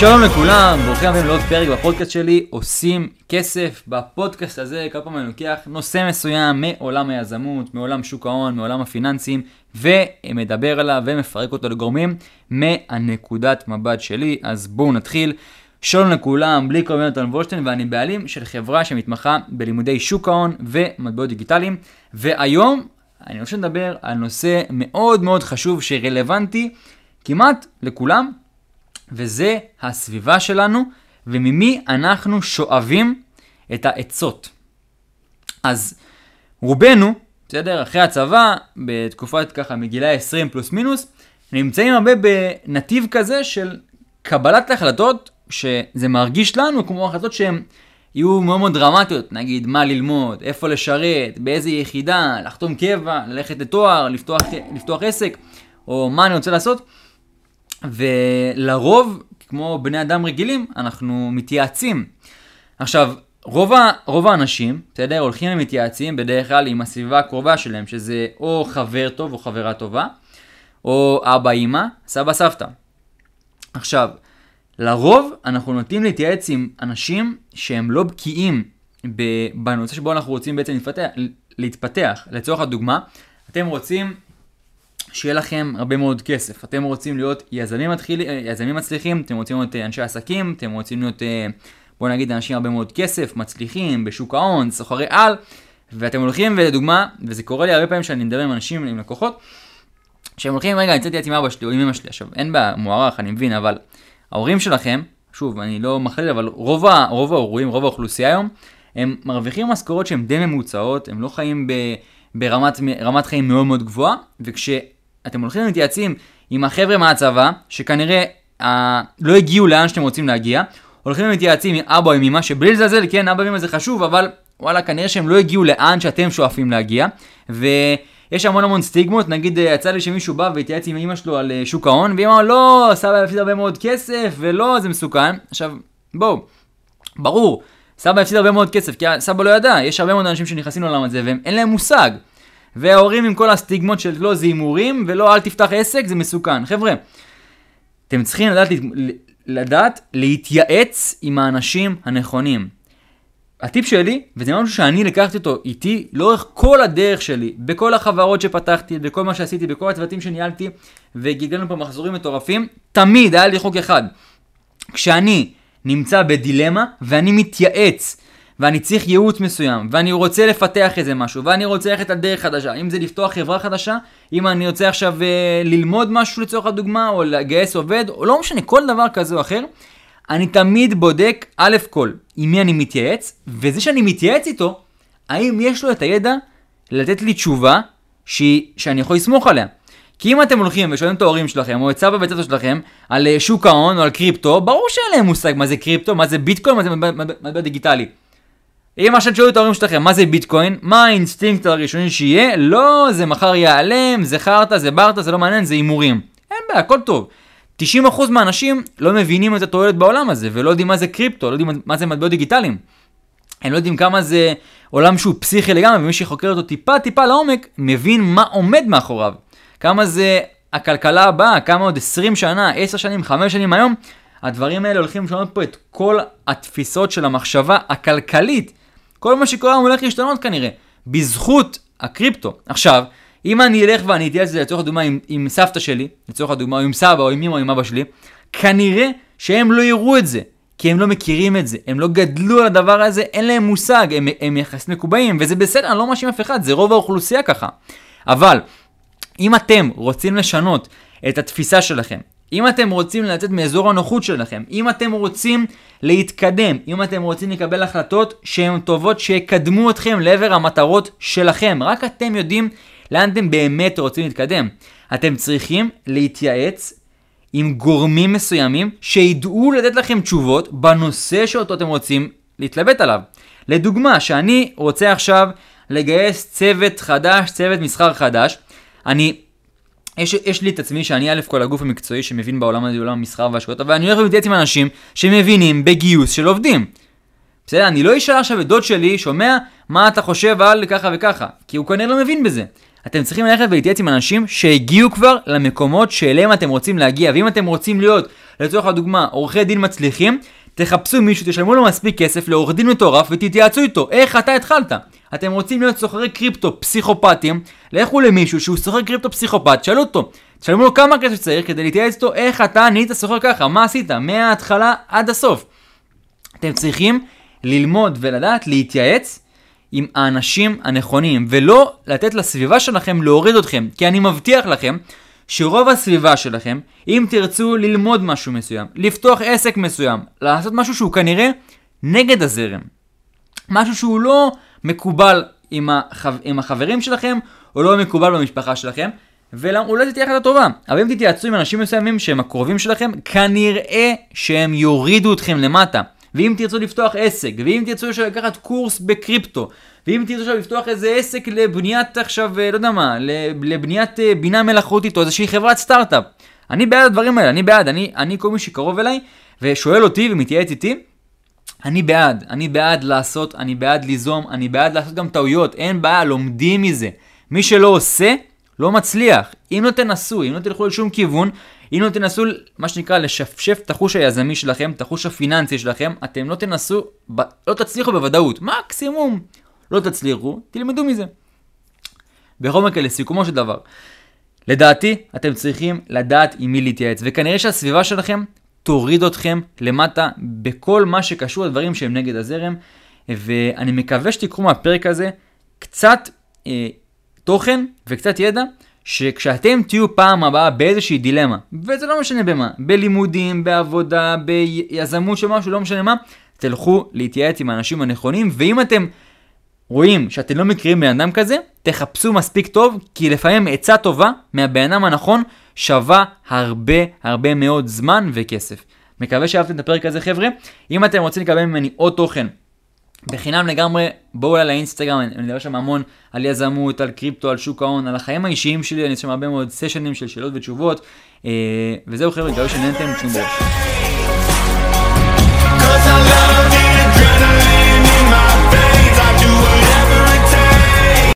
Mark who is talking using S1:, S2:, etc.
S1: שלום לכולם, ברוכים הבאים לעוד פרק בפודקאסט שלי, עושים כסף. בפודקאסט הזה כל פעם אני לוקח נושא מסוים מעולם היזמות, מעולם שוק ההון, מעולם הפיננסים, ומדבר עליו ומפרק אותו לגורמים מהנקודת מבט שלי. אז בואו נתחיל. שלום לכולם, בלי קוראים יונתן וולשטיין, ואני בעלים של חברה שמתמחה בלימודי שוק ההון ומטבעות דיגיטליים. והיום אני רוצה לדבר על נושא מאוד מאוד חשוב שרלוונטי כמעט לכולם, וזה הסביבה שלנו, וממי אנחנו שואבים את העצות. אז רובנו, בסדר, אחרי הצבא, בתקופת ככה מגילאי 20 פלוס מינוס, נמצאים הרבה בנתיב כזה של קבלת החלטות, שזה מרגיש לנו כמו החלטות שהן יהיו מאוד מאוד דרמטיות, נגיד מה ללמוד, איפה לשרת, באיזה יחידה, לחתום קבע, ללכת לתואר, לפתוח, לפתוח עסק, או מה אני רוצה לעשות. ולרוב, כמו בני אדם רגילים, אנחנו מתייעצים. עכשיו, רוב, ה, רוב האנשים, בסדר, הולכים ומתייעצים בדרך כלל עם הסביבה הקרובה שלהם, שזה או חבר טוב או חברה טובה, או אבא, אימא, סבא, סבתא. עכשיו, לרוב אנחנו נוטים להתייעץ עם אנשים שהם לא בקיאים בנושא שבו אנחנו רוצים בעצם להתפתח, להתפתח. לצורך הדוגמה, אתם רוצים שיהיה לכם הרבה מאוד כסף. אתם רוצים להיות יזמים, מתחיל, יזמים מצליחים, אתם רוצים להיות אנשי עסקים, אתם רוצים להיות, בוא נגיד, אנשים הרבה מאוד כסף, מצליחים, בשוק ההון, סוחרי על, ואתם הולכים, ולדוגמה, וזה קורה לי הרבה פעמים שאני מדבר עם אנשים, עם לקוחות, שהם הולכים, רגע, אני יצאתי עם אבא שלי או עם אמא שלי, עכשיו, אין בעיה, מוערך, אני מבין, אבל ההורים שלכם, שוב, אני לא מכליל, אבל רוב, רוב ההורים, רוב האוכלוסייה היום, הם מרוויחים משכורות שהן די ממוצעות, הם לא חיים ב, ברמת חיים מאוד מאוד גבוהה, וכשאתם הולכים ומתייעצים עם החבר'ה מהצבא, שכנראה אה, לא הגיעו לאן שאתם רוצים להגיע, הולכים ומתייעצים עם אבא עם אמא, שבלי לזלזל, כן, אבא ואמא זה חשוב, אבל וואלה, כנראה שהם לא הגיעו לאן שאתם שואפים להגיע, ו... יש המון המון סטיגמות, נגיד אה, יצא לי שמישהו בא והתייעץ עם אמא שלו על אה, שוק ההון, והיא אמרה לא, סבא יפסיד הרבה מאוד כסף, ולא, זה מסוכן. עכשיו, בואו, ברור, סבא יפסיד הרבה מאוד כסף, כי סבא לא ידע, יש הרבה מאוד אנשים שנכנסים לעולם הזה ואין להם מושג. וההורים עם כל הסטיגמות של לא זה הימורים, ולא אל תפתח עסק, זה מסוכן. חבר'ה, אתם צריכים לדעת, לדעת להתייעץ עם האנשים הנכונים. הטיפ שלי, וזה משהו שאני לקחתי אותו איתי לאורך כל הדרך שלי, בכל החברות שפתחתי, בכל מה שעשיתי, בכל הצוותים שניהלתי, וגיגלנו פה מחזורים מטורפים, תמיד היה לי חוק אחד. כשאני נמצא בדילמה, ואני מתייעץ, ואני צריך ייעוץ מסוים, ואני רוצה לפתח איזה משהו, ואני רוצה ללכת על דרך חדשה, אם זה לפתוח חברה חדשה, אם אני רוצה עכשיו uh, ללמוד משהו לצורך הדוגמה, או לגייס עובד, או לא משנה, כל דבר כזה או אחר, אני תמיד בודק, א' כל, עם מי אני מתייעץ, וזה שאני מתייעץ איתו, האם יש לו את הידע לתת לי תשובה שהיא, שאני יכול לסמוך עליה. כי אם אתם הולכים ושואלים את ההורים שלכם, או את סבא ואת סבתא שלכם, על אה, שוק ההון או על קריפטו, ברור שאין להם מושג מה זה קריפטו, מה זה ביטקוין, מה זה מטבע דיגיטלי. אם עכשיו תשאלו את ההורים שלכם מה זה ביטקוין, מה האינסטינקט הראשוני שיהיה, לא, זה מחר ייעלם, זה חרטא, זה ברטא, זה לא מעניין, זה הימורים. אין בעיה, הכל טוב. 90% מהאנשים לא מבינים את התועלת בעולם הזה, ולא יודעים מה זה קריפטו, לא יודעים מה זה מטבעות דיגיטליים. הם לא יודעים כמה זה עולם שהוא פסיכי לגמרי, ומי שחוקר אותו טיפה טיפה לעומק, מבין מה עומד מאחוריו. כמה זה הכלכלה הבאה, כמה עוד 20 שנה, 10 שנים, 5 שנים היום, הדברים האלה הולכים לשנות פה את כל התפיסות של המחשבה הכלכלית. כל מה שקורה היום הולך להשתנות כנראה, בזכות הקריפטו. עכשיו, אם אני אלך ואני אתייעץ לצורך הדוגמה עם, עם סבתא שלי, לצורך הדוגמה, או עם סבא, או עם אמא, או עם אבא שלי, כנראה שהם לא יראו את זה, כי הם לא מכירים את זה, הם לא גדלו על הדבר הזה, אין להם מושג, הם, הם יחסית מקובעים, וזה בסדר, אני לא מאשים אף אחד, זה רוב האוכלוסייה ככה. אבל, אם אתם רוצים לשנות את התפיסה שלכם, אם אתם רוצים לצאת מאזור הנוחות שלכם, אם אתם רוצים להתקדם, אם אתם רוצים לקבל החלטות שהן טובות, שיקדמו אתכם לעבר המטרות שלכם, רק אתם יודעים לאן אתם באמת רוצים להתקדם. אתם צריכים להתייעץ עם גורמים מסוימים שידעו לתת לכם תשובות בנושא שאותו אתם רוצים להתלבט עליו. לדוגמה, שאני רוצה עכשיו לגייס צוות חדש, צוות מסחר חדש, אני יש, יש לי את עצמי שאני א' כל הגוף המקצועי שמבין בעולם הזה, בעולם המסחר והשקעות, אבל אני הולך ומתייעץ עם אנשים שמבינים בגיוס של עובדים. בסדר? אני לא אשאל עכשיו את דוד שלי, שומע, מה אתה חושב על ככה וככה, כי הוא כנראה לא מבין בזה. אתם צריכים ללכת ולהתייעץ עם אנשים שהגיעו כבר למקומות שאליהם אתם רוצים להגיע, ואם אתם רוצים להיות לצורך הדוגמה, עורכי דין מצליחים, תחפשו מישהו, תשלמו לו מספיק כסף לעורך דין מטורף ותתייעצו איתו. איך אתה התחלת? אתם רוצים להיות סוחרי קריפטו פסיכופטים, לכו למישהו שהוא סוחר קריפטו פסיכופט, שאלו אותו, תשלמו לו כמה כסף צריך כדי להתייעץ איתו איך אתה נהיית סוחר ככה, מה עשית, מההתחלה עד הסוף. אתם צריכים ללמוד ולדעת להתייעץ עם האנשים הנכונים, ולא לתת לסביבה שלכם להוריד אתכם, כי אני מבטיח לכם שרוב הסביבה שלכם, אם תרצו ללמוד משהו מסוים, לפתוח עסק מסוים, לעשות משהו שהוא כנראה נגד הזרם, משהו שהוא לא מקובל עם, החב... עם החברים שלכם, או לא מקובל במשפחה שלכם, ואולי זו תהיה החלטה טובה. אבל אם תתייעצו עם אנשים מסוימים שהם הקרובים שלכם, כנראה שהם יורידו אתכם למטה. ואם תרצו לפתוח עסק, ואם תרצו לקחת קורס בקריפטו, ואם תרצו עכשיו לפתוח איזה עסק לבניית עכשיו, אה, לא יודע מה, לבניית אה, בינה מלאכותית או איזושהי חברת סטארט-אפ. אני בעד הדברים האלה, אני בעד, אני, אני כל מי שקרוב אליי ושואל אותי ומתייעץ איתי, אני בעד, אני בעד לעשות, אני בעד ליזום, אני בעד לעשות גם טעויות, אין בעיה, לומדים מזה. מי שלא עושה, לא מצליח. אם לא תנסו, אם לא תלכו לשום כיוון, אם לא תנסו, מה שנקרא, לשפשף את החוש היזמי שלכם, את החוש הפיננסי שלכם, אתם לא תנסו, ב... לא תצליחו בוודאות. מקסימום לא תצליחו, תלמדו מזה. בכל מקרה, לסיכומו של דבר, לדעתי, אתם צריכים לדעת עם מי להתייעץ, וכנראה שהסביבה שלכם תוריד אתכם למטה בכל מה שקשור לדברים שהם נגד הזרם, ואני מקווה שתיקחו מהפרק הזה קצת אה, תוכן וקצת ידע, שכשאתם תהיו פעם הבאה באיזושהי דילמה, וזה לא משנה במה, בלימודים, בעבודה, ביזמות של משהו, לא משנה מה, תלכו להתייעץ עם האנשים הנכונים, ואם אתם רואים שאתם לא מכירים בן אדם כזה, תחפשו מספיק טוב, כי לפעמים עצה טובה מהבן אדם הנכון שווה הרבה הרבה מאוד זמן וכסף. מקווה שאהבתם את הפרק הזה חבר'ה. אם אתם רוצים לקבל ממני עוד תוכן בחינם לגמרי, בואו אליי לאינסטגרם, אני מדבר שם המון על יזמות, על קריפטו, על שוק ההון, על החיים האישיים שלי, אני עושה שם הרבה מאוד סשנים של שאלות ותשובות. אה, וזהו חבר'ה, מקווה שנהנתם, תשמעו בראש.